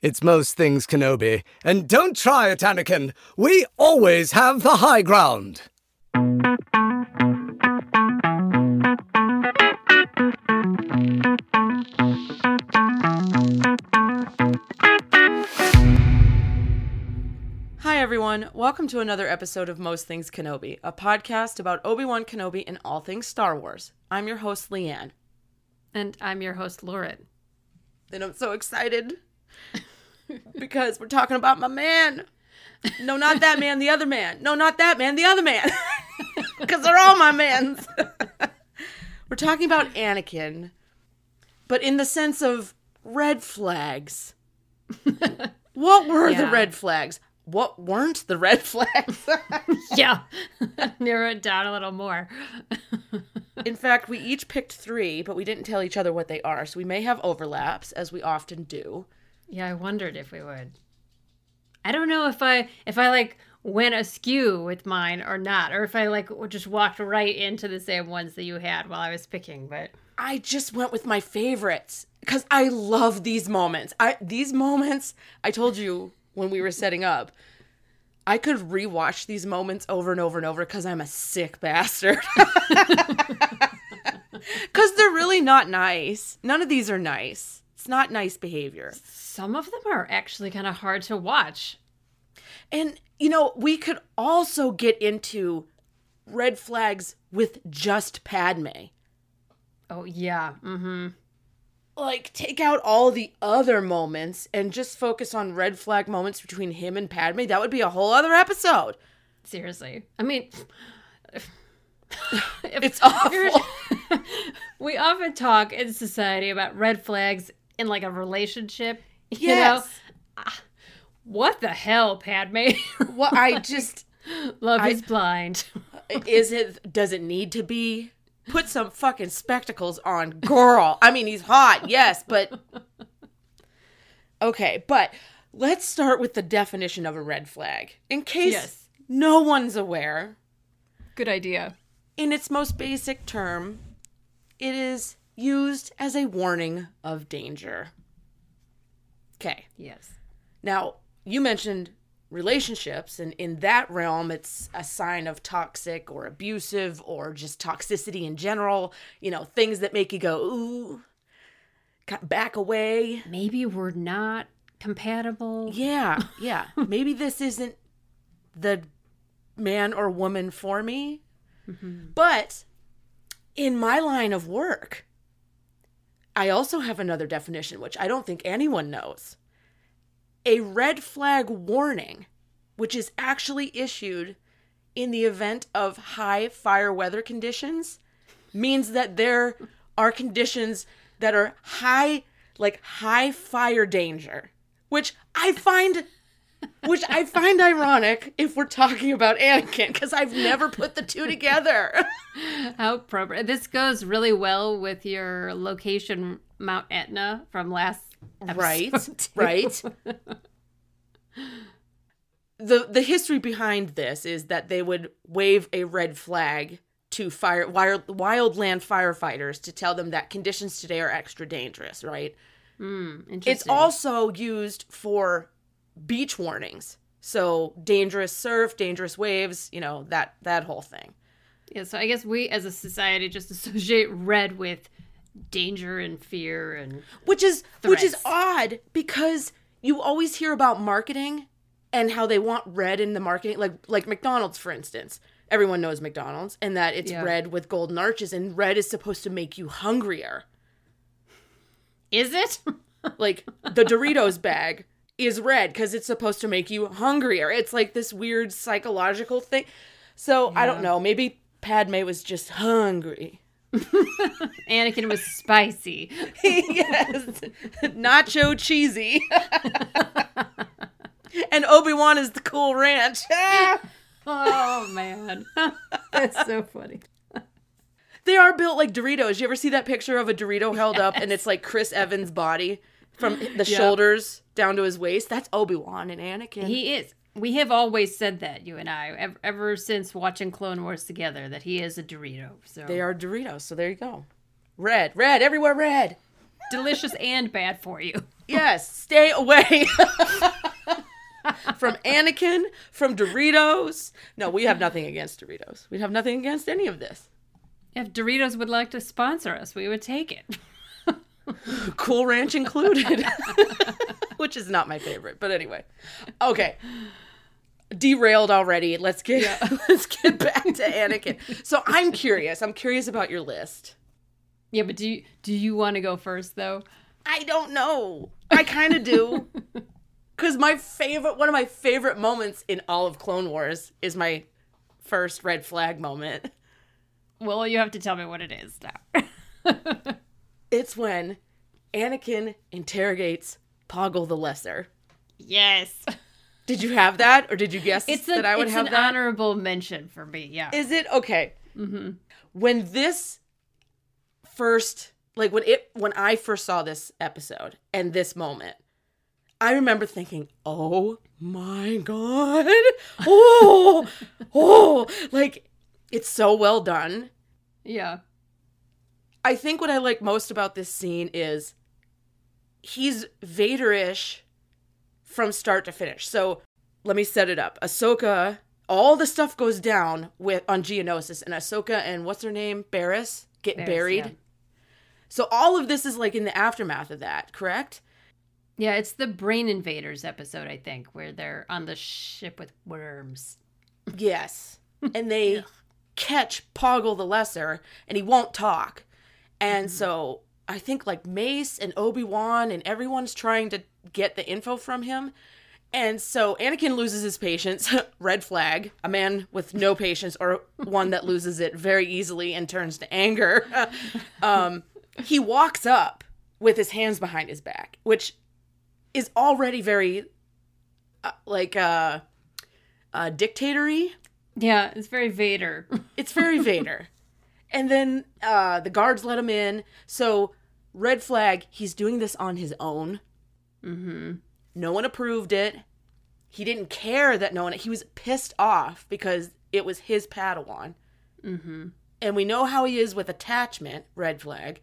It's most things Kenobi. And don't try it, Anakin. We always have the high ground. Hi, everyone. Welcome to another episode of Most Things Kenobi, a podcast about Obi Wan Kenobi and all things Star Wars. I'm your host, Leanne. And I'm your host, Lauren. And I'm so excited because we're talking about my man. No, not that man, the other man. No, not that man, the other man. Because they're all my mans. we're talking about Anakin, but in the sense of red flags. what were the red flags? What weren't the red flags? Yeah. Narrow it down a little more. In fact, we each picked three, but we didn't tell each other what they are, so we may have overlaps, as we often do. Yeah, I wondered if we would. I don't know if I if I like went askew with mine or not, or if I like just walked right into the same ones that you had while I was picking. But I just went with my favorites because I love these moments. I these moments. I told you when we were setting up. I could rewatch these moments over and over and over because I'm a sick bastard. Because they're really not nice. None of these are nice. It's not nice behavior. some of them are actually kind of hard to watch. And, you know, we could also get into red flags with just Padme. Oh yeah. Mm-hmm. Like, take out all the other moments and just focus on red flag moments between him and Padme. That would be a whole other episode. Seriously. I mean. if- It's awful. we often talk in society about red flags in like a relationship. You Yes. know? Ah, What the hell, Padme? Well, I just. Love is blind. Is it. Does it need to be? Put some fucking spectacles on, girl. I mean, he's hot, yes, but. Okay, but let's start with the definition of a red flag. In case Yes. no one's aware, Good idea. in its most basic term, it is used as a warning of danger. Okay. Yes. Now, you mentioned relationships, and in that realm, it's a sign of toxic or abusive or just toxicity in general. You know, things that make you go, ooh, back away. Maybe we're not compatible. Yeah, yeah. Maybe this isn't the man or woman for me. Mm-hmm. But in my line of work, I also have another definition, which I don't think anyone knows. A red flag warning, which is actually issued in the event of high fire weather conditions, means that there are conditions that are high, like high fire danger, which I find. Which I find ironic if we're talking about Anakin, because I've never put the two together. How appropriate. This goes really well with your location, Mount Etna, from last right right the the history behind this is that they would wave a red flag to fire wild, wildland firefighters to tell them that conditions today are extra dangerous right Mm, Interesting. it's also used for beach warnings. So dangerous surf dangerous waves you know that that whole thing. Yeah, so I guess we as a society just associate red with danger and fear and which is which is odd because you always hear about marketing and how they want red in the marketing like like McDonald's for instance. Everyone knows McDonald's and that it's Yeah. red with golden arches and red is supposed to make you hungrier. Is it? like the Doritos bag is red cuz it's supposed to make you hungrier it's like this weird psychological thing so I don't know maybe Padme was just hungry Anakin was spicy. yes, nacho cheesy. and Obi Wan is the cool ranch. Oh man. That's so funny. they are built like Doritos. You ever see that picture of a Dorito held up and it's like Chris Evans' body from the shoulders down to his waist? That's Obi Wan and Anakin. He is. We have always said that, you and I, ever, ever since watching Clone Wars together, that he is a Dorito. So they are Doritos. So there you go. Red, red, everywhere red. delicious and bad for you. Yes, stay away from Anakin, from Doritos. No, we have nothing against Doritos. We have nothing against any of this. If Doritos would like to sponsor us, we would take it. Cool Ranch included, which is not my favorite. But anyway, okay. Derailed already. Let's get let's get back to Anakin. So I'm curious. I'm curious about your list. Yeah, but do you do you want to go first though? I don't know. I kind of do. Cuz my favorite one of my favorite moments in all of Clone Wars is my first red flag moment. Well, you have to tell me what it is now. It's when Anakin interrogates Poggle the Lesser. yes. Did you have that or did you guess It's, that I would it's have an that? honorable mention for me. Yeah. Is it okay? Mm-hmm. When this first, like when it, when I first saw this episode and this moment, I remember thinking, "Oh my god, oh, oh!" Like it's so well done. yeah. I think what I like most about this scene is he's Vaderish from start to finish. So let me set it up. Ahsoka, all the stuff goes down with on Geonosis, and Ahsoka and what's her name, Barriss, get Barriss, buried. yeah. So all of this is like in the aftermath of that, correct? Yeah, it's the Brain Invaders episode, I think, where they're on the ship with worms. Yes. And they catch Poggle the Lesser, and he won't talk. And so I think like Mace and Obi Wan and everyone's trying to get the info from him. And so Anakin loses his patience. Red flag. A man with no patience, or one that loses it very easily and turns to anger. um, he walks up with his hands behind his back, which is already very uh, like uh, uh, dictatory. Yeah, it's very Vader. It's very Vader. And then uh, the guards let him in. So, red flag, he's doing this on his own. Mm-hmm. No one approved it. He didn't care that no one, he was pissed off because it was his Padawan. Mm-hmm. And we know how he is with attachment, red flag.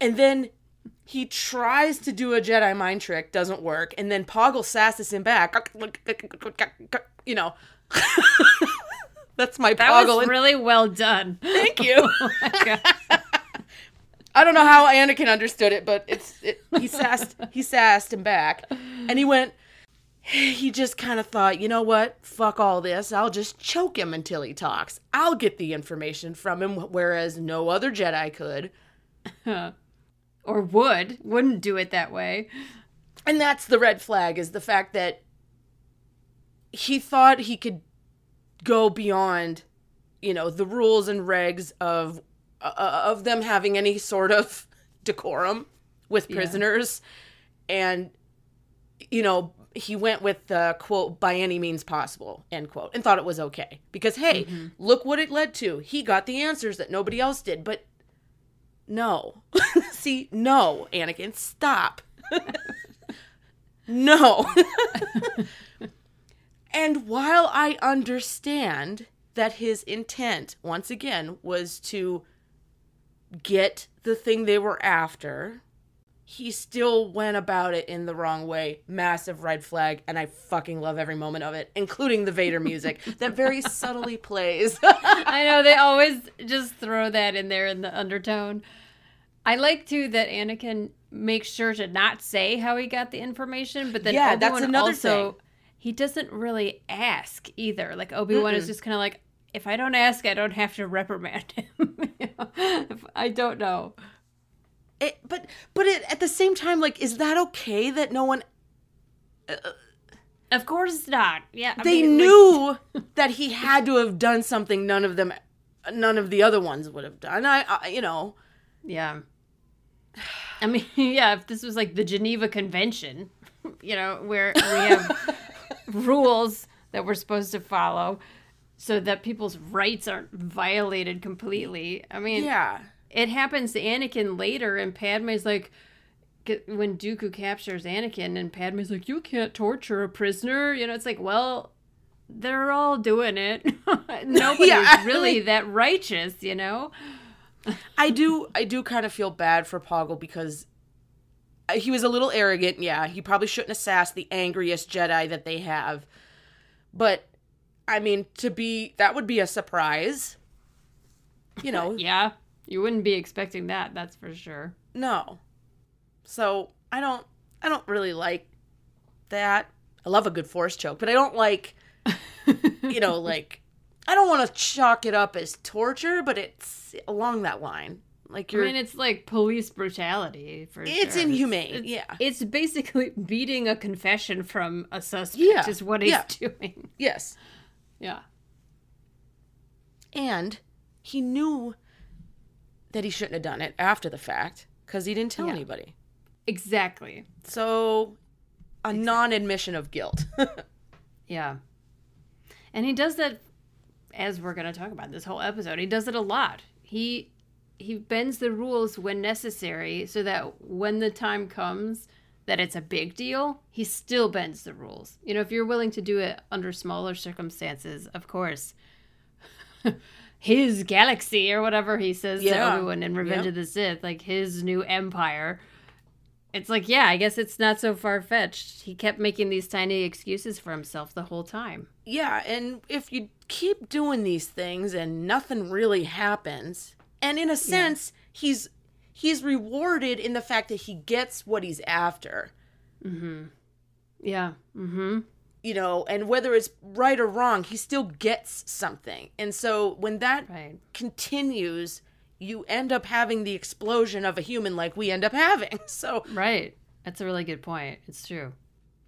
And then he tries to do a Jedi mind trick, doesn't work. And then Poggle sasses him back. You know. That's my That Poggle. was really well done. Thank oh you. I don't know how Anakin understood it, but it's it, he sassed he sassed him back, and he went. He just kind of thought, you know what? Fuck all this. I'll just choke him until he talks. I'll get the information from him, whereas no other Jedi could. or would. Wouldn't do it that way. And that's the red flag: is the fact that he thought he could go beyond, you know, the rules and regs of uh, of them having any sort of decorum with prisoners, and you know he went with the quote by any means possible end quote and thought it was okay. Because hey look what it led to. He got the answers that nobody else did but no. See no anakin. Stop. No and while i understand that his intent once again was to get the thing they were after he still went about it in the wrong way. Massive red flag, and I fucking love every moment of it, including the Vader music that very subtly plays. I know they always just throw that in there in the undertone. I like too that Anakin makes sure to not say how he got the information, but then Yeah, that's another also thing. He doesn't really ask either. Like Obi Wan is just kind of like, if I don't ask, I don't have to reprimand him. You know? I don't know. It, but but it, at the same time, like, is that okay that no one? Of course not. Yeah, I They mean, like- knew that he had to have done something. None of them, none of the other ones would have done. I, I you know, Yeah. I mean, yeah, if this was like the Geneva Convention, you know, where we have rules that we're supposed to follow so that people's rights aren't violated completely. I mean, yeah, it happens to Anakin later, and Padme's like, when Dooku captures Anakin, and Padme's like, you can't torture a prisoner. You know, it's like, well, they're all doing it. Nobody's Yeah, really that righteous, you know? I do. I do kind of feel bad for Poggle because Uh, he was a little arrogant. Yeah, he probably shouldn't have sassed the angriest Jedi that they have. But I mean, to be that would be a surprise. You know, Yeah, you wouldn't be expecting that. That's for sure. no. So I don't. I don't really like that. I love a good force choke, but I don't like. you know, like I don't want to chalk it up as torture, but it's along that line. Like I you're. mean, it's like police brutality for It's sure. inhumane, It's, yeah. it's basically beating a confession from a suspect. Yeah, is what he's yeah. doing. yes. Yeah, And he knew that he shouldn't have done it after the fact because he didn't tell Yeah. anybody. exactly. So, a non admission of guilt. Yeah, and he does that as we're going to talk about this whole episode. He does it a lot. He he bends the rules when necessary, so that when the time comes that it's a big deal, he still bends the rules. You know, if you're willing to do it under smaller circumstances, of course. his galaxy or whatever he says Yeah. to Obi-Wan in Revenge Yep. of the Sith, like his new empire. It's like, yeah, I guess it's not so far fetched. He kept making these tiny excuses for himself the whole time. yeah, and if you keep doing these things and nothing really happens, and in a sense, he's he's rewarded in the fact that he gets what he's after. Yeah. Mm-hmm. You know, and whether it's right or wrong, he still gets something. And so when that Right. continues, you end up having the explosion of a human like we end up having. So Right. That's a really good point. It's true.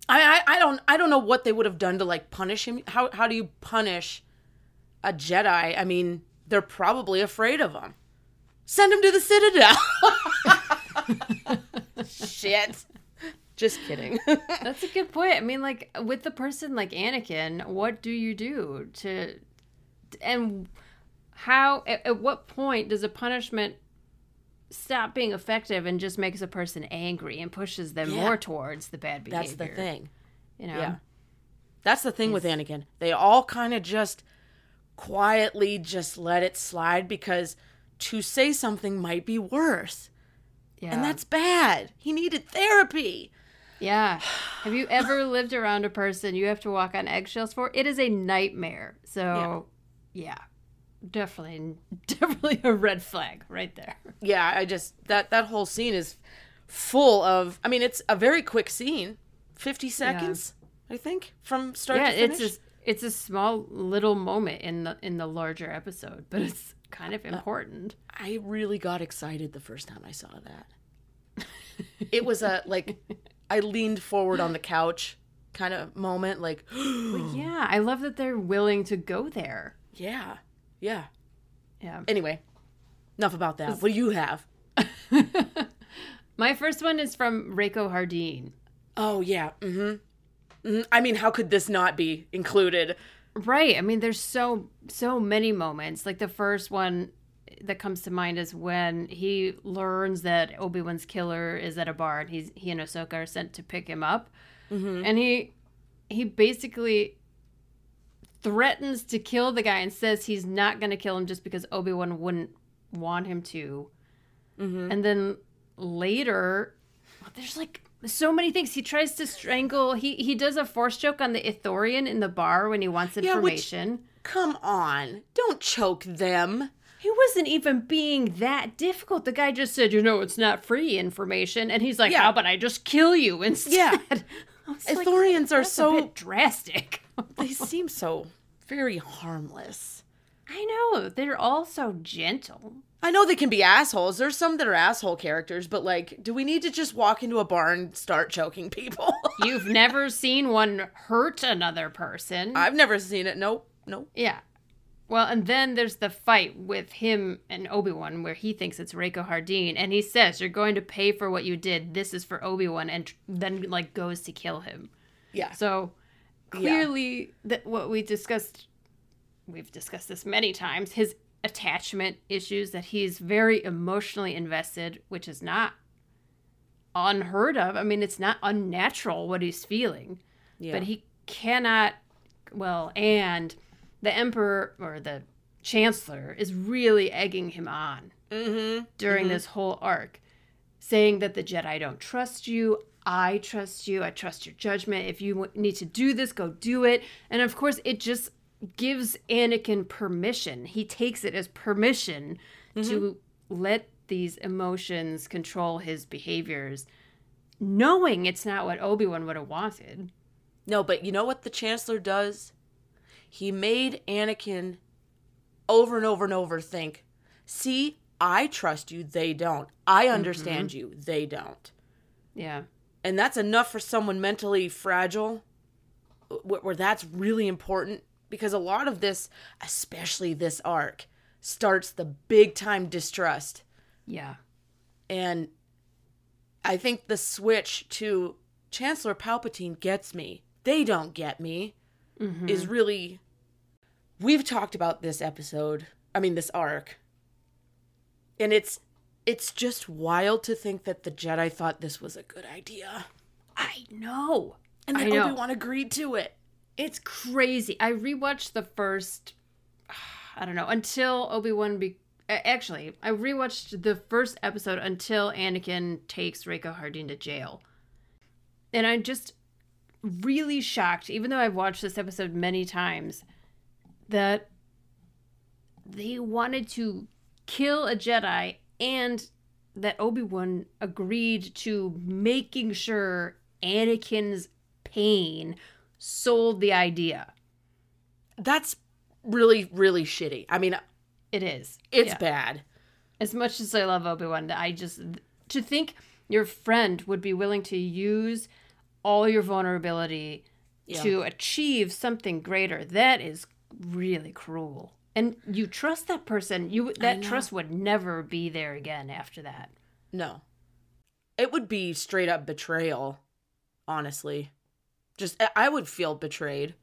I, I, I don't I don't know what they would have done to like punish him. How how do you punish a Jedi? I mean, they're probably afraid of him. Send him to the Citadel. Shit. Just kidding. That's a good point. I mean, like with the person like Anakin, what do you do to, and how? At, at what point does a punishment stop being effective and just makes a person angry and pushes them Yeah. more towards the bad behavior? That's the thing. You know. Yeah. That's the thing with Anakin. They all kind of just quietly just let it slide because to say something might be worse. Yeah. And that's bad. He needed therapy. Yeah. Have you ever lived around a person you have to walk on eggshells for? It is a nightmare. So, yeah. Definitely definitely a red flag right there. yeah i just that that whole scene is full of i mean it's a very quick scene 50 seconds i think from start yeah, to finish it's a it's a small little moment in the in the larger episode, but it's kind Uh, of important. i really got excited the first time i saw that it was a like i leaned forward on the couch kind of moment like yeah, I love that they're willing to go there. yeah yeah Yeah. anyway enough about that what do you have My first one is from Rako Hardeen. oh yeah mm-hmm. hmm i mean how could this not be included Right. I mean, there's so so many moments. Like the first one that comes to mind is when he learns that Obi Wan's killer is at a bar, and he's he and Ahsoka are sent to pick him up, mm-hmm. and he he basically threatens to kill the guy and says he's not going to kill him just because Obi Wan wouldn't want him to, mm-hmm. and then later there's like so many things. He tries to strangle. He he does a force choke on the Ithorian in the bar when he wants information. Yeah, which- come on don't choke them He wasn't even being that difficult. The guy just said, you know, it's not free information. And he's like, Yeah. how about I just kill you instead? Yeah. I was like, Ithorians are so drastic. they seem so very harmless. I know. They're all so gentle. I know they can be assholes. There's some that are asshole characters, but like, do we need to just walk into a bar and start choking people? You've never seen one hurt another person. I've never seen it. Nope. Nope. Yeah. Well, and then there's the fight with him and Obi Wan, where he thinks it's Rako Hardeen, and he says, "You're going to pay for what you did. This is for Obi Wan," and then like goes to kill him. Yeah. So clearly, that what we discussed, we've discussed this many times. His attachment issues that he's very emotionally invested, which is not unheard of. I mean, it's not unnatural what he's feeling Yeah. but he cannot well and the emperor or the chancellor is really egging him on mm-hmm. during this whole arc saying that the jedi don't trust you i trust you i trust your judgment if you need to do this go do it and of course it just gives anakin permission he takes it as permission to mm-hmm. let these emotions control his behaviors knowing it's not what obi-wan would have wanted No, but you know what the Chancellor does? He made Anakin over and over and over think, see, I trust you, they don't. I mm-hmm. understand you, they don't. yeah And that's enough for someone mentally fragile, where, where that's really important because a lot of this, especially this arc, starts the big time distrust. yeah And I think the switch to Chancellor Palpatine gets me. They don't get me. Mm-hmm. Is really. We've talked about this episode. I mean, this arc. And it's. It's just wild to think that the Jedi thought this was a good idea. I know. And then know. Obi Wan agreed to it. It's crazy. I rewatched the first, I don't know, until Obi Wan be. Actually, I rewatched the first episode until Anakin takes Rako Hardeen to jail. And I'm just really shocked, even though I've watched this episode many times, that they wanted to kill a Jedi and that Obi-Wan agreed to making sure Anakin's pain sold the idea. That's really, really shitty. I mean, It is. it's Yeah. bad. As much as I love Obi-Wan, I just to think your friend would be willing to use all your vulnerability to achieve something greater, that is really cruel. And you trust that person, you that trust would never be there again after that. No. It would be straight up betrayal, honestly. Just, I- would feel betrayed.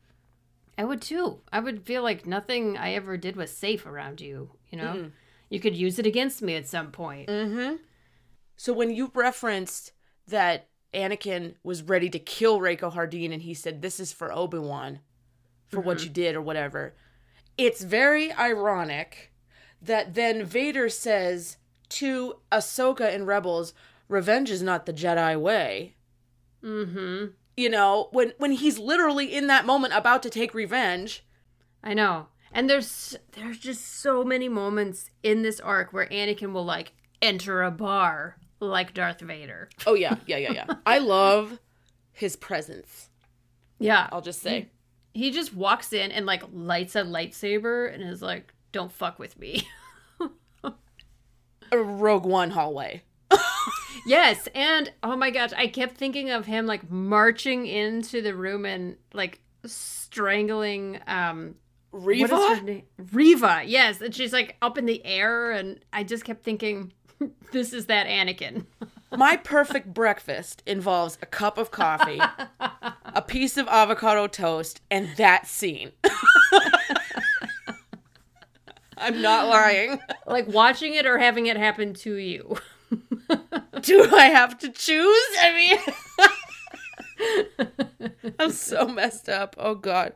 I would too. I would feel like nothing I ever did was safe around you, you know? You could use it against me at some point. Mm-hmm. So when you referenced that Anakin was ready to kill Rako Hardeen and he said, This is for Obi Wan, for what you did or whatever, it's very ironic that then Vader says to Ahsoka and Rebels, Revenge is not the Jedi way. Mhm. You know, when when he's literally in that moment about to take revenge. I know. And there's there's just so many moments in this arc where Anakin will like enter a bar like Darth Vader. Oh yeah, yeah, yeah, yeah. I love his presence. Yeah. I'll just say. He just walks in and like lights a lightsaber and is like, "Don't fuck with me." A Rogue One hallway. Yes, and oh my gosh, I kept thinking of him like marching into the room and like strangling um Reva? What is her name? Reva, yes. And she's like up in the air, and I just kept thinking, this is that Anakin. My perfect breakfast involves a cup of coffee, a piece of avocado toast, and that scene. I'm not lying. like watching it or having it happen to you. Do I have to choose? I mean, I'm so messed up. Oh, God.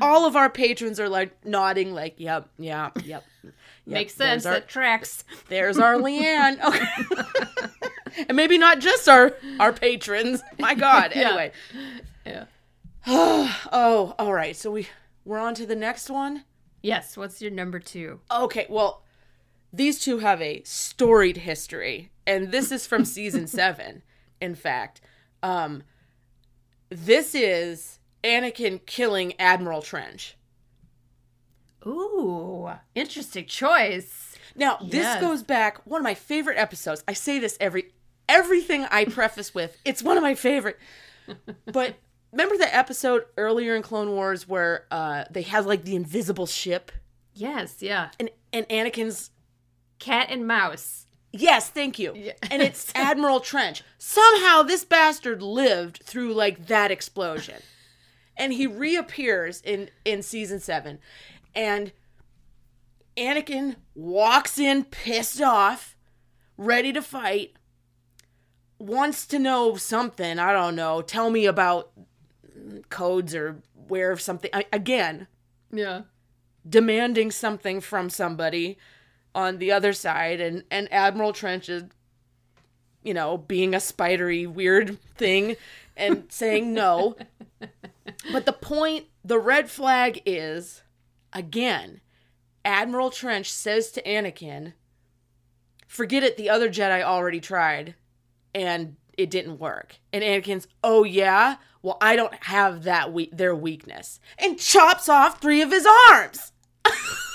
All of our patrons are like nodding, like, yep, yeah, yep. yep. Makes sense. our- That tracks. There's our Leanne. Okay. and maybe not just our our patrons. My God. Yeah. Anyway. Yeah. oh, all right. So we we're on to the next one. Yes. What's your number two? Okay. Well, these two have a storied history, and this is from season seven. In fact, um, this is Anakin killing Admiral Trench. Ooh, interesting choice. Now, this goes back one of my favorite episodes. I say this every everything I preface with. It's one of my favorite. But remember the episode earlier in Clone Wars where uh, they had like the invisible ship Yes, yeah. and and Anakin's Cat and mouse. Yes, thank you. And it's Admiral Trench. Somehow this bastard lived through like that explosion. And he reappears in in season 7 and Anakin walks in pissed off, ready to fight, wants to know something, I don't know, tell me about codes or where of something I, again, Yeah. demanding something from somebody on the other side and and admiral trench is you know being a spidery weird thing and saying no. But the point the red flag is again admiral trench says to anakin forget it the other jedi already tried and it didn't work. And anakin's oh yeah? Well i don't have that we- their weakness. And chops off three of his arms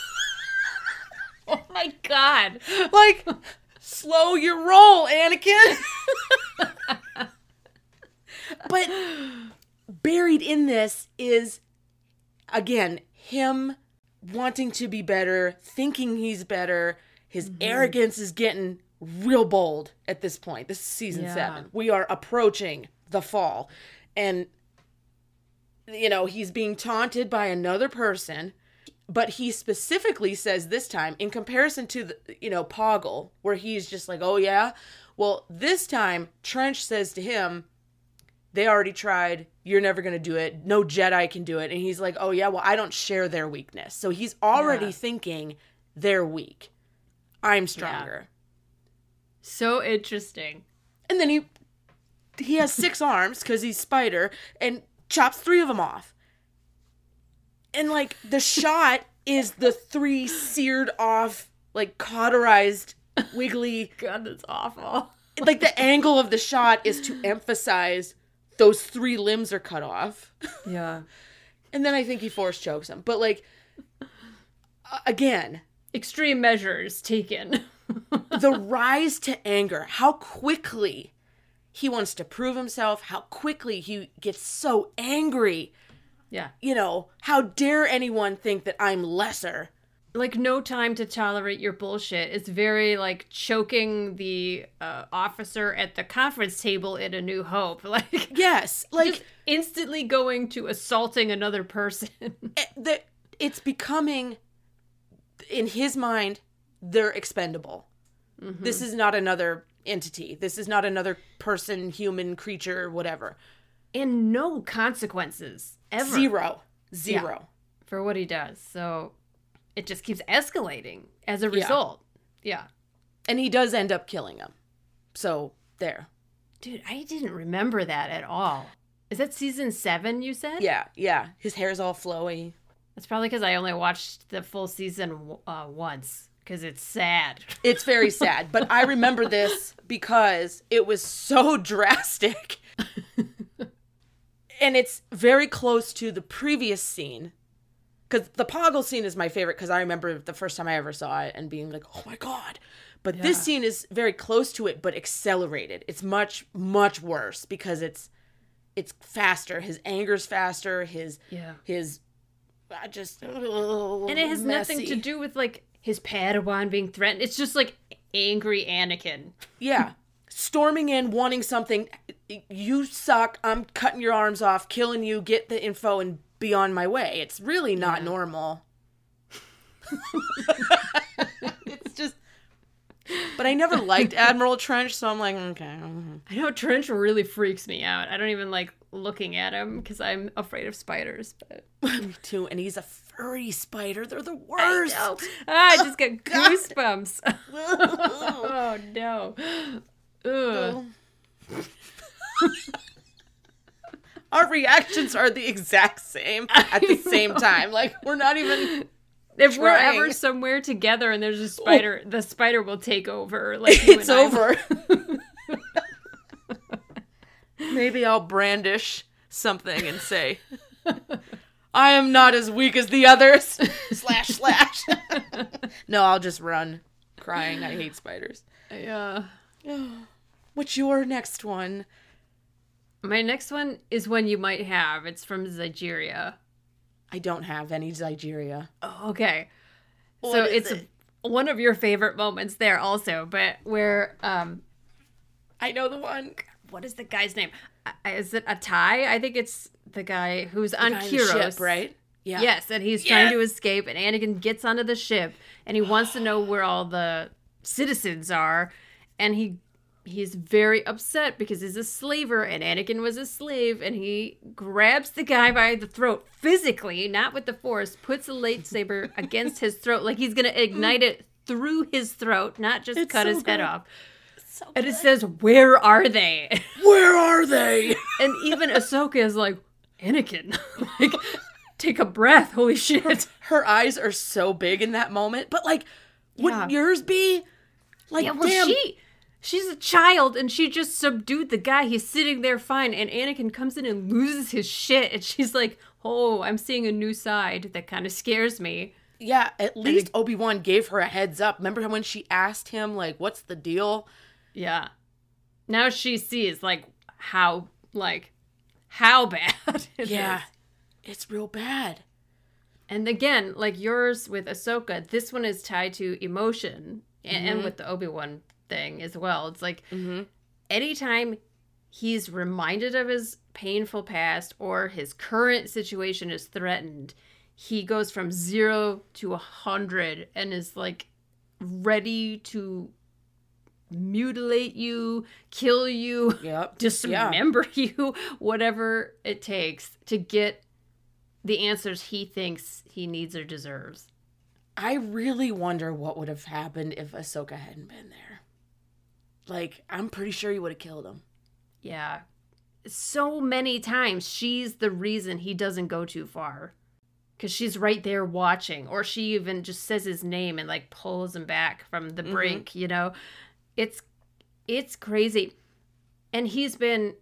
Oh my god. like slow your roll anakin. But buried in this is again him wanting to be better thinking he's better. His mm-hmm. arrogance is getting real bold at this point. This is season Yeah. 7 we are approaching the fall. And you know he's being taunted by another person but he specifically says this time in comparison to the you know poggle where he's just like oh yeah? Well this time trench says to him they already tried. You're never going to do it. No jedi can do it. And he's like oh yeah well i don't share their weakness. So he's already Yeah. thinking they're weak. I'm stronger. So interesting. and then he he has six arms because he's spider and chops three of them off and like the shot is the three seared off like cauterized wiggly God, that's awful. like the angle of the shot is to emphasize those three limbs are cut off Yeah. and then i think he force chokes him but like again Extreme measures taken. the rise to anger, how quickly he wants to prove himself, how quickly he gets so angry. Yeah. You know, how dare anyone think that I'm lesser? Like no time to tolerate your bullshit. It's very like choking the uh, officer at the conference table in A New Hope. Like Yes, like instantly going to assaulting another person. eh, the, it's becoming, in his mind, they're expendable. This is not another entity. This is not another person, human, creature, whatever. and no consequences ever Zero. Zero. for what he does. So it just keeps escalating as a Yeah. result. Yeah. And he does end up killing him. So, there. Dude, I didn't remember that at all. Is that season seven, you said? Yeah, yeah. His hair's all flowy. That's probably because I only watched the full season uh, once because it's sad. It's very sad, but I remember this because it was so drastic. and it's very close to the previous scene. Because the Poggle scene is my favorite because I remember the first time I ever saw it and being like, oh my God. But this scene is very close to it, but accelerated. It's much, much worse because it's it's faster. His anger's faster. His Yeah. his I just And it has nothing to do with like his Padawan being threatened. It's just like angry Anakin. Yeah. Storming in, wanting something. You suck. I'm cutting your arms off, killing you, get the info, and be on my way. It's really not normal. it's just. But I never liked Admiral Trench, so I'm like, okay. I know Trench really freaks me out. I don't even like looking at him because I'm afraid of spiders. But Me too. And he's a furry spider. They're the worst. ah, I just get goosebumps. oh no. Ugh. Our reactions are the exact same at the same time. Like, we're not even. if we're ever somewhere together and there's a oh. spider, the spider will take over. Like it's over. Maybe I'll brandish something and say, I am not as weak as the others. slash, slash. no, I'll just run crying. I hate spiders. Yeah. Oh. What's your next one? My next one is one you might have. It's from Zygerria. I don't have any Zygerria. Oh, okay. so What is it's it? one of your favorite moments there also, but where um I know the one. what is the guy's name? Is it Atai? I think it's the guy who's on Guy in the Kiros, ship, right? Yeah. Yes, and he's trying to escape, and Anakin gets onto the ship, and he wants to know where all the citizens are, and he he's very upset because he's a slaver, and Anakin was a slave, and he grabs the guy by the throat physically, not with the force, puts a lightsaber against his throat, like he's gonna ignite it through his throat, not just It's cut so his head good. off. and it says, "Where are they?" Where are they? and even Ahsoka is like, "Anakin, like, take a breath. Holy shit!" Her eyes are so big in that moment, but like, wouldn't Yeah. yours be? Like, Yeah, well, damn. she she's a child and she just subdued the guy. He's sitting there fine, and Anakin comes in and loses his shit, and she's like, "Oh, I'm seeing a new side that kind of scares me." Yeah, at least Obi Wan gave her a heads up. Remember when she asked him, like, "What's the deal?" Yeah. Now she sees like how like how bad. it Yeah, is. it's real bad. And again, like yours with Ahsoka, this one is tied to emotion and, and with the Obi Wan thing as well. It's like mm-hmm. anytime he's reminded of his painful past or his current situation is threatened, he goes from zero to a hundred and is like ready to mutilate you, kill you, Yep. dismember you, whatever it takes to get the answers he thinks he needs or deserves. I really wonder what would have happened if Ahsoka hadn't been there. Like, I'm pretty sure he would have killed him. Yeah. So many times she's the reason he doesn't go too far. Cause she's right there watching, or she even just says his name and like pulls him back from the mm-hmm. brink, you know? It's it's crazy. And he's been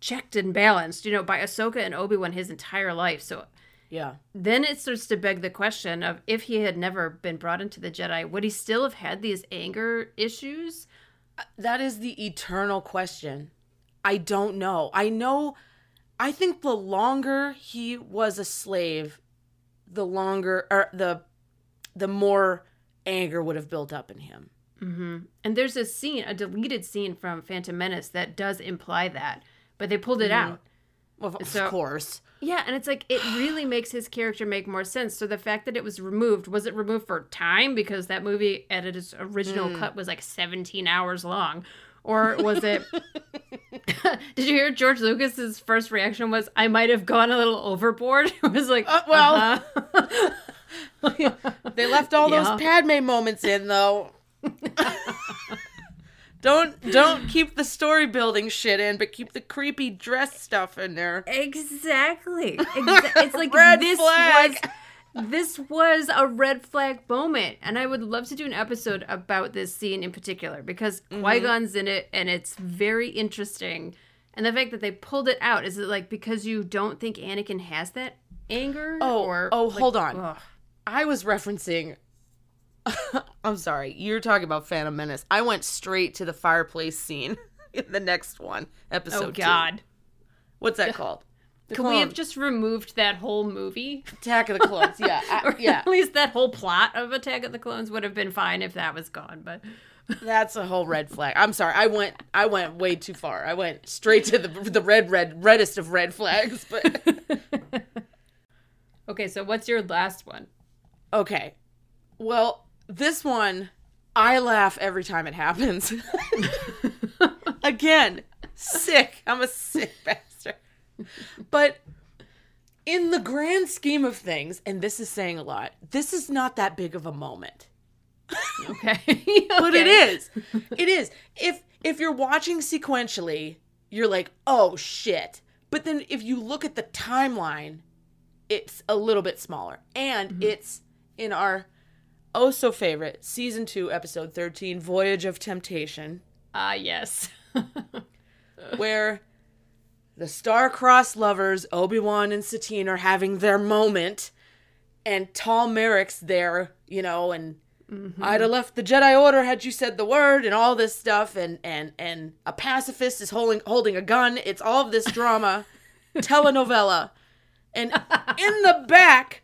checked and balanced, you know, by Ahsoka and Obi-Wan his entire life. So Yeah. then it starts to beg the question of if he had never been brought into the Jedi, would he still have had these anger issues? That is the eternal question. I don't know. I know I think the longer he was a slave, the longer or the the more anger would have built up in him. Mm-hmm. And there's a scene, a deleted scene from Phantom Menace that does imply that, but they pulled it out. Of, So- course. Yeah, and it's like it really makes his character make more sense. So the fact that it was removed, was it removed for time because that movie at its original cut was like 17 hours long? Or was it Did you hear George Lucas's first reaction was I might have gone a little overboard? It was like, Uh, well. uh-huh. They left all Yeah. those Padme moments in though. Don't don't keep the story building shit in, but keep the creepy dress stuff in there. Exactly. Exa- it's like Red this flag. was this was a red flag moment, and I would love to do an episode about this scene in particular because Mm-hmm. Qui Gon's in it, and it's very interesting. And the fact that they pulled it out is it like because you don't think Anakin has that anger? Oh, or oh, like- hold on. ugh. I was referencing. I'm sorry. You're talking about Phantom Menace. I went straight to the fireplace scene in the next one, episode. Oh two. God! What's that called? The Could we have just removed that whole movie? Attack of the Clones? Yeah, I- yeah. at least that whole plot of Attack of the Clones would have been fine if that was gone. But That's a whole red flag. I'm sorry. I went. I went way too far. I went straight to the the red, red, reddest of red flags. But okay, so what's your last one? okay. Well, this one, I laugh every time it happens. Again, sick. I'm a sick bastard. But in the grand scheme of things, and this is saying a lot, this is not that big of a moment. Okay. But it is. It is. If if you're watching sequentially, you're like, "Oh shit." But then if you look at the timeline, it's a little bit smaller. And mm-hmm. it's in our oh so favorite season 2 episode 13 Voyage of Temptation Ah, yes. where the star-crossed lovers Obi-Wan and Satine are having their moment and Tal Merrik's there, you know, and I'd have left the Jedi Order had you said the word and all this stuff and and and a pacifist is holding holding a gun. It's all of this drama, telenovela. And in the back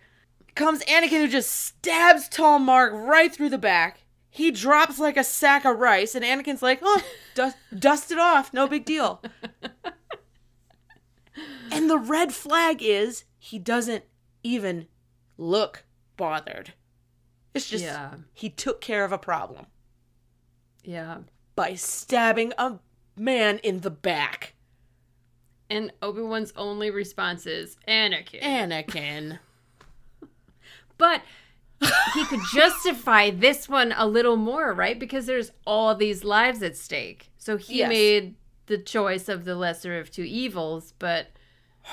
comes Anakin who just stabs Tal Merrik right through the back. He drops like a sack of rice and Anakin's like, "Oh, dust, dust it off. No big deal." and the red flag is he doesn't even look bothered. It's just Yeah. he took care of a problem yeah. by stabbing a man in the back. And Obi Wan's only response is Anakin. Anakin. But he could justify this one a little more, right? Because there's all these lives at stake. So he Yes. made the choice of the lesser of two evils, but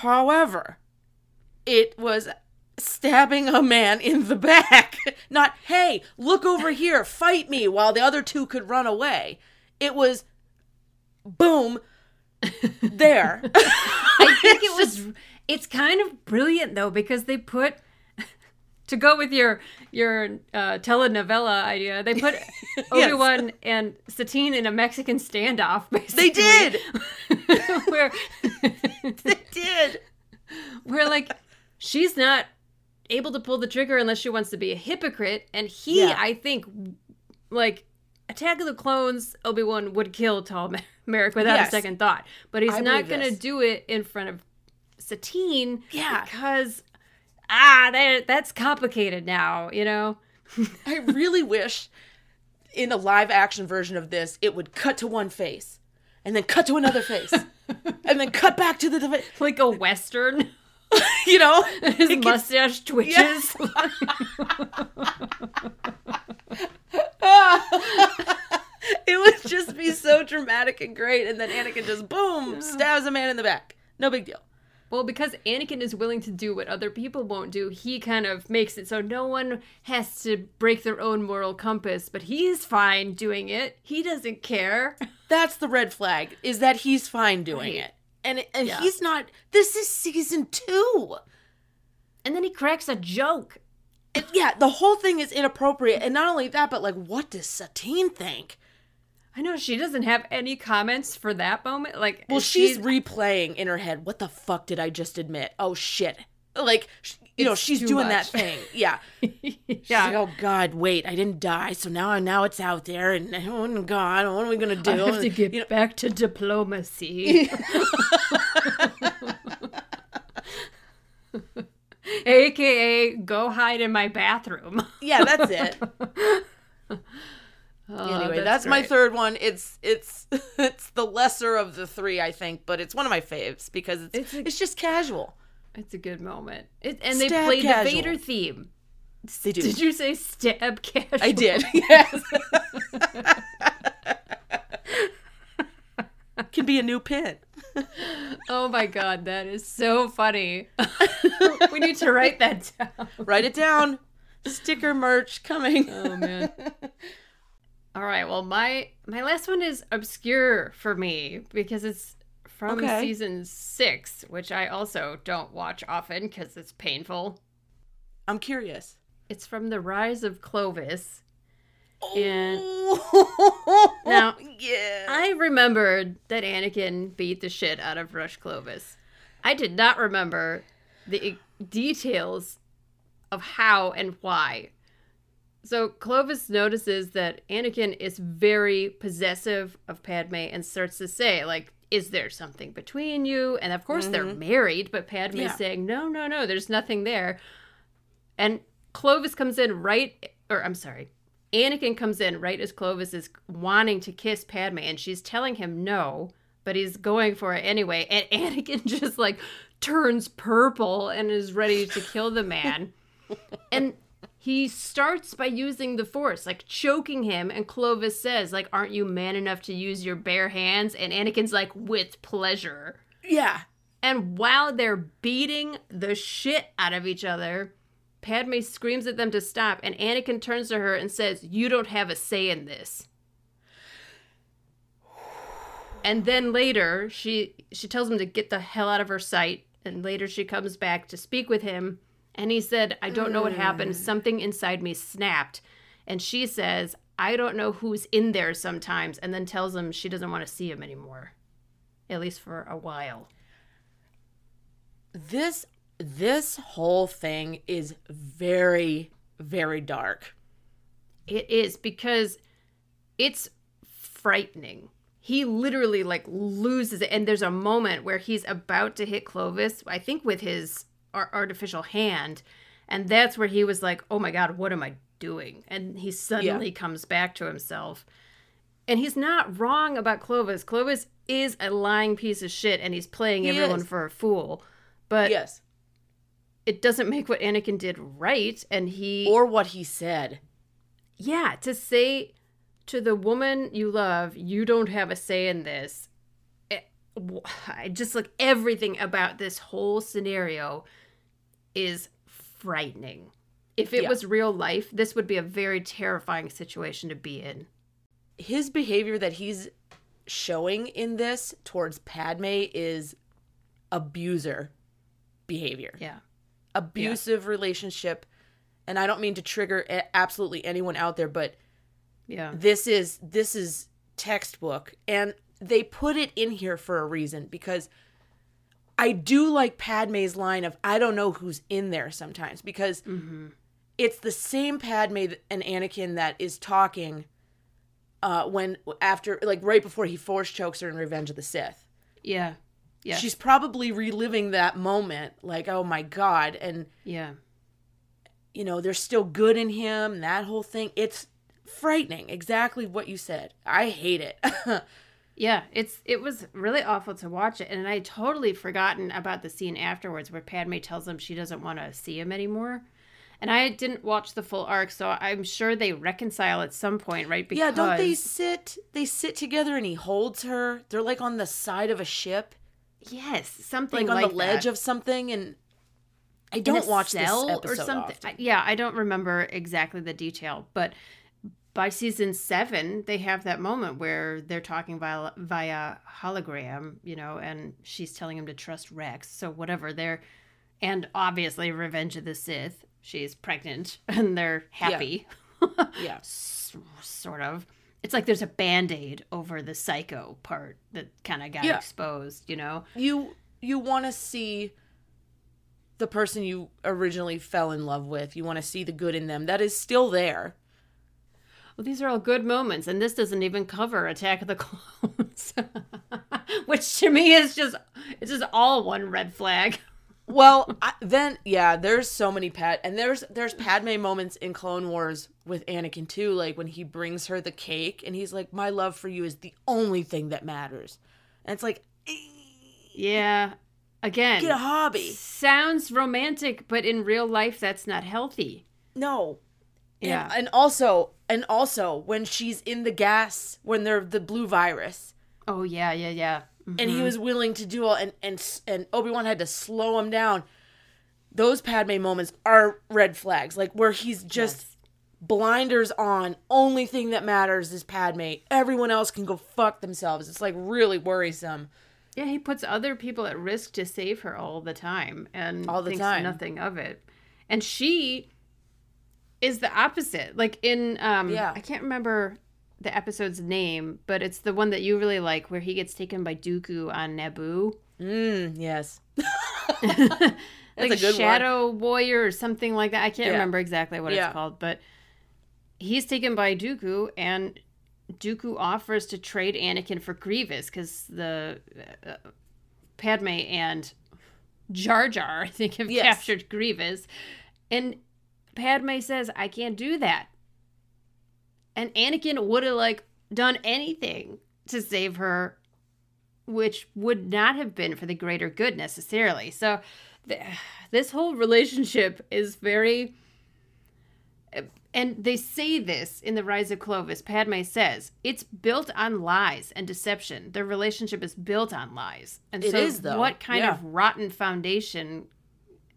However, it was stabbing a man in the back. Not, hey, look over here, fight me, while the other two could run away. It was boom, there. I think it was it's kind of brilliant though because they put to go with your your uh, telenovela idea, they put Obi Wan and Satine in a Mexican standoff. Basically, They did. where they did. where like she's not able to pull the trigger unless she wants to be a hypocrite, and he, Yeah. I think, like Attack of the Clones, Obi Wan would kill Tal Merrik without Yes. a second thought, but he's I not going to do it in front of Satine, Yeah. because ah, that that's complicated now, you know. I really wish in a live action version of this, it would cut to one face and then cut to another face and then cut back to the, Like a western, you know? his It mustache twitches. it would just be so dramatic and great. And then Anakin just boom stabs a man in the back. No big deal. Well, because Anakin is willing to do what other people won't do, he kind of makes it so no one has to break their own moral compass, but he's fine doing it. He doesn't care. That's the red flag is that he's fine doing Right. it. And, and Yeah. he's not. This is season two. And then he cracks a joke. And yeah, the whole thing is inappropriate. And not only that, but like, what does Satine think? I know she doesn't have any comments for that moment. Like, Well, she's replaying in her head, what the fuck did I just admit? Oh shit. Like, you know, she's doing much. that thing. Yeah. She's yeah. like, oh God, wait, I didn't die, so now now it's out there, and oh God, what are we gonna do? I have to get you know, back to diplomacy. AKA, go hide in my bathroom. yeah, that's it. Oh, anyway, that's, my third one. It's it's it's the lesser of the three, I think, but it's one of my faves because it's It's it's, just casual. It's a good moment. It, and they Stab played casual. the Vader theme. They do. Did you say stab casual? I did. Yes. Can be a new pin. Oh my god, that is so funny. we need to write that down. Write it down. Sticker merch coming. Oh man. All right, well my my last one is obscure for me because it's from Okay. season 6, which I also don't watch often cuz it's painful. I'm curious. It's from The Rise of Clovis. And Oh, Now, yeah. I remembered that Anakin beat the shit out of Rush Clovis. I did not remember the details of how and why. So Clovis notices that Anakin is very possessive of Padme and starts to say, like, is there something between you? And of course they're mm-hmm. married, but Padme Yeah. is saying, no, no, no, there's nothing there. And Clovis comes in right, or I'm sorry, Anakin comes in right as Clovis is wanting to kiss Padme, and she's telling him no, but he's going for it anyway. And Anakin just like turns purple and is ready to kill the man. and he starts by using the force, like choking him. And Clovis says, like, aren't you man enough to use your bare hands? And Anakin's like, with pleasure. yeah. And while they're beating the shit out of each other, Padme screams at them to stop, and Anakin turns to her and says, You don't have a say in this. And then later, she she tells him to get the hell out of her sight. And later, she comes back to speak with him, and he said, "I don't know what happened. Mm. Something inside me snapped." And she says, "I don't know who's in there sometimes." And then tells him she doesn't want to see him anymore, at least for a while. This this whole thing is very very dark. It is because it's frightening. He literally like loses it, and there's a moment where he's about to hit Clovis. I think with his artificial hand, and that's where he was like, "Oh my god, what am I doing?" And he suddenly comes back to himself. And he's not wrong about Clovis. Clovis is a lying piece of shit, and he's playing He everyone is. for a fool. But yes. it doesn't make what Anakin did right, and he Or what he said. yeah, to say to the woman you love, you don't have a say in this. Eh, it, w- I just like everything about this whole scenario is frightening. If it Yeah. was real life, this would be a very terrifying situation to be in. His behavior that he's showing in this towards Padme is abuser behavior. Yeah. Abusive relationship. And I don't mean to trigger absolutely anyone out there, but Yeah. this is this is textbook and they put it in here for a reason because I do like Padme's line of I don't know who's in there sometimes because it's the same Padme and Anakin that is talking uh when after like right before he force chokes her in Revenge of the Sith. Yeah. Yeah. She's probably reliving that moment like oh my god and yeah. you know there's still good in him that whole thing it's frightening exactly what you said. I hate it. Yeah, it's it was really awful to watch it, and I totally forgotten about the scene afterwards where Padme tells him she doesn't want to see him anymore. And I didn't watch the full arc, so I'm sure they reconcile at some point, right? Yeah, don't they sit? They sit together and he holds her. They're like on the side of a ship, Yes, something like like, on the ledge that. of something. And I don't watch this episode often. I- yeah, I don't remember exactly the detail, but by season seven, they have that moment where they're talking via via hologram, you know, and she's telling him to trust Rex. So whatever they're, and obviously Revenge of the Sith, she's pregnant and they're happy, Yeah, S- sort of. It's like there's a band aid over the psycho part that kind of got Yeah. exposed, you know. you you want to see the person you originally fell in love with. You want to see the good in them. That is still there. Well, these are all good moments, and this doesn't even cover Attack of the Clones, which to me is just it's just all one red flag. Well, I, then yeah, there's so many Pad and there's there's Padme moments in Clone Wars with Anakin too, like when he brings her the cake and he's like, "My love for you is the only thing that matters," and it's like, eh, Yeah, again, get a hobby. sounds romantic, but in real life, that's not healthy. No. And- Yeah. And, also, and also when she's in the gas when they're the blue virus, Oh yeah, yeah, yeah. Mhm. and he was willing to do all, and and and Obi Wan had to slow him down. Those Padme moments are red flags, like where he's just blinders on. Only thing that matters is Padme. Everyone else can go fuck themselves. It's like really worrisome. Yeah, he puts other people at risk to save her all the time and All the thinks time. nothing of it. And she is the opposite. Like in um Yeah. I can't remember the episode's name, but it's the one that you really like where he gets taken by Dooku on Naboo. Mm, yes. like a good one. Shadow Warrior or something like that. I can't Yeah. remember exactly what Yeah. it's called, but he's taken by Dooku, and Dooku offers to trade Anakin for Grievous because the uh, Padme and Jar Jar, I think, have Yes. captured Grievous, and Padme says, "I can't do that," and Anakin would have like done anything to save her which would not have been for the greater good necessarily. So th- this whole relationship is very and they say this in the rise of clovis padme says it's built on lies and deception their relationship is built on lies and It so is, though. what kind Yeah. of rotten foundation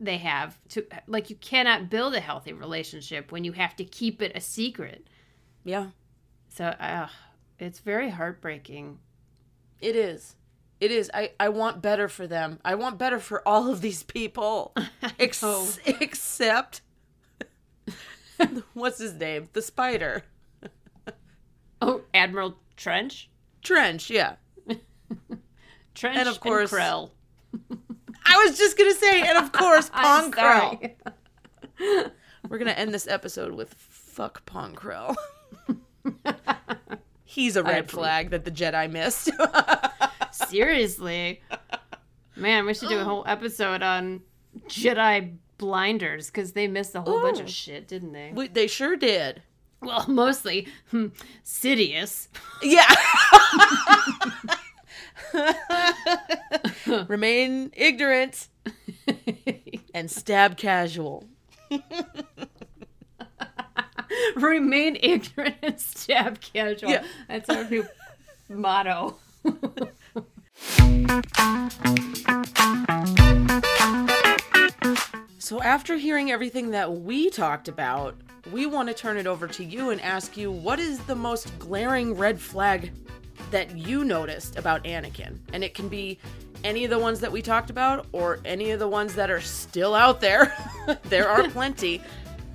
they have to like you cannot build a healthy relationship when you have to keep it a secret. Yeah, So uh, it's very heartbreaking. it is. It is. I, I want better for them. I want better for all of these people. Ex- except what's his name? The spider. Oh, Admiral Trench, Trench, yeah. Trench, And of course- Krell. I was just gonna say, and of course, Pong Krell. We're gonna end this episode with fuck Pong Krell. He's a red flag that the Jedi missed. Seriously, man, we should do a whole episode on Jedi blinders because they missed a whole bunch of shit, didn't they? We- they sure did. Well, mostly hmm, Sidious. Yeah. Remain ignorant and stab casual. Remain ignorant and stab casual. Yeah. That's our new motto. So, after hearing everything that we talked about, we want to turn it over to you and ask you what is the most glaring red flag that you noticed about Anakin? And it can be any of the ones that we talked about or any of the ones that are still out there. there are plenty.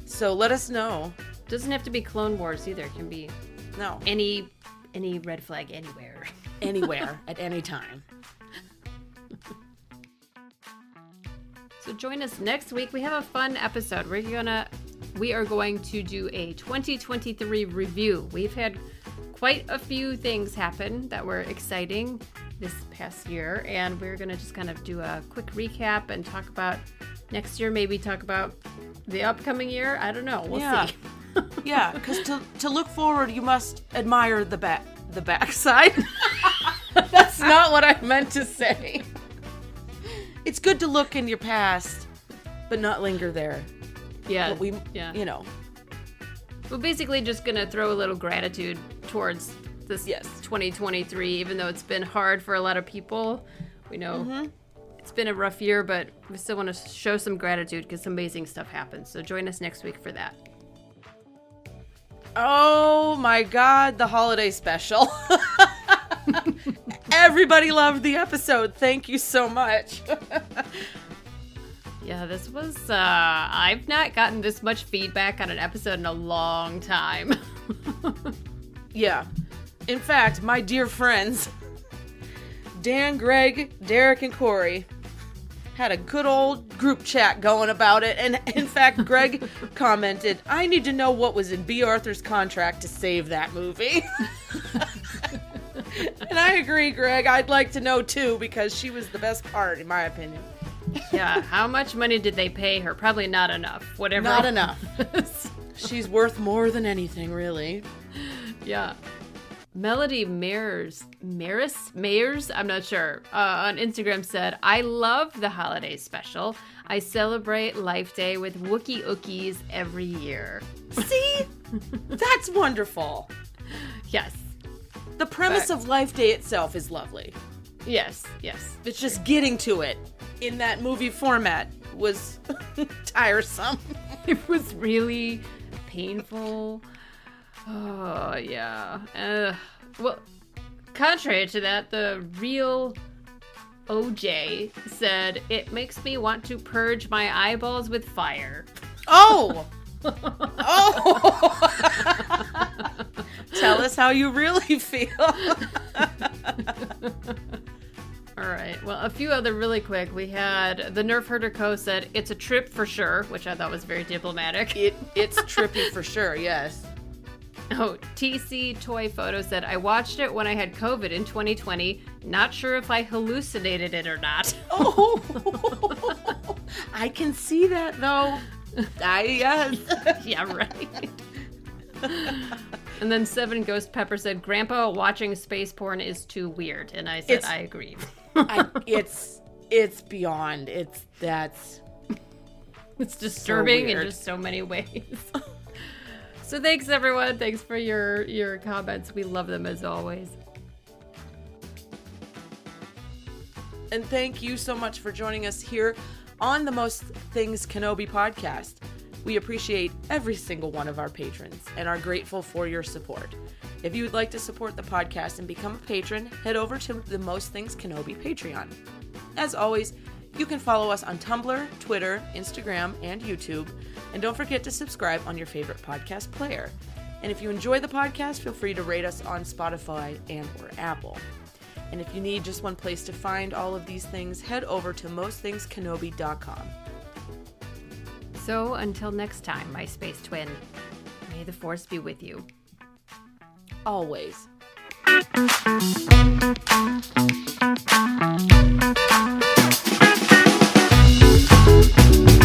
So, let us know. Doesn't have to be Clone Wars either. It can be No, any any red flag anywhere. anywhere, at any time. So join us next week. We have a fun episode. We're gonna we are going to do a 2023 review. We've had quite a few things happen that were exciting this past year, and we're gonna just kind of do a quick recap and talk about next year. Maybe talk about the upcoming year. I don't know. We'll Yeah. see. Yeah, because to, to look forward, you must admire the back the backside. That's not what I meant to say. It's good to look in your past, but not linger there. Yeah. But we, yeah. you know, We're basically just gonna throw a little gratitude towards this Yes. 2023, even though it's been hard for a lot of people. We know Mm-hmm. it's been a rough year, but we still want to show some gratitude because some amazing stuff happens. So join us next week for that. oh my god, the holiday special. Everybody loved the episode. Thank you so much. Yeah, this was. uh I've not gotten this much feedback on an episode in a long time. Yeah. In fact, my dear friends, Dan, Greg, Derek, and Corey had a good old group chat going about it. And in fact, Greg commented, I need to know what was in Bea Arthur's contract to save that movie. and I agree, Greg. I'd like to know too, because she was the best part, in my opinion. yeah, how much money did they pay her? Probably not enough. Whatever. Not enough. She's worth more than anything, really. Yeah. Melody Mayers, Maris, Mayers, I'm not sure, uh, on Instagram said, I love the holiday special. I celebrate Life Day with Wookie Ookies every year. See? That's wonderful. Yes. The premise But- of Life Day itself is lovely. Yes. Yes. It's just getting to it in that movie format was tiresome. It was really painful. Oh, yeah. Uh, well, contrary to that, the real OJ said, It makes me want to purge my eyeballs with fire. Oh! oh! Tell us how you really feel. All right. Well, a few other really quick. We had the Nerf Herder Co. said, It's a trip for sure, which I thought was very diplomatic. it it's trippy for sure, yes. Oh, TC Toy Photo said, I watched it when I had COVID in 2020. Not sure if I hallucinated it or not. Oh, I can see that though. I yes. yeah, right. and then Seven Ghost Pepper said, Grandpa watching space porn is too weird. And I said, It's- I agree. I, it's it's beyond. It's that's It's disturbing in just so many ways. So thanks everyone. Thanks for your your comments. We love them as always. and thank you so much for joining us here on the Most Things Kenobi podcast. We appreciate every single one of our patrons and are grateful for your support. If you would like to support the podcast and become a patron, head over to the Most Things Kenobi Patreon. As always, you can follow us on Tumblr, Twitter, Instagram, and YouTube. And don't forget to subscribe on your favorite podcast player. And if you enjoy the podcast, feel free to rate us on Spotify and or Apple. And if you need just one place to find all of these things, head over to mostthingskenobi.com. So until next time, my space twin, may the force be with you. Always. Thank you thank you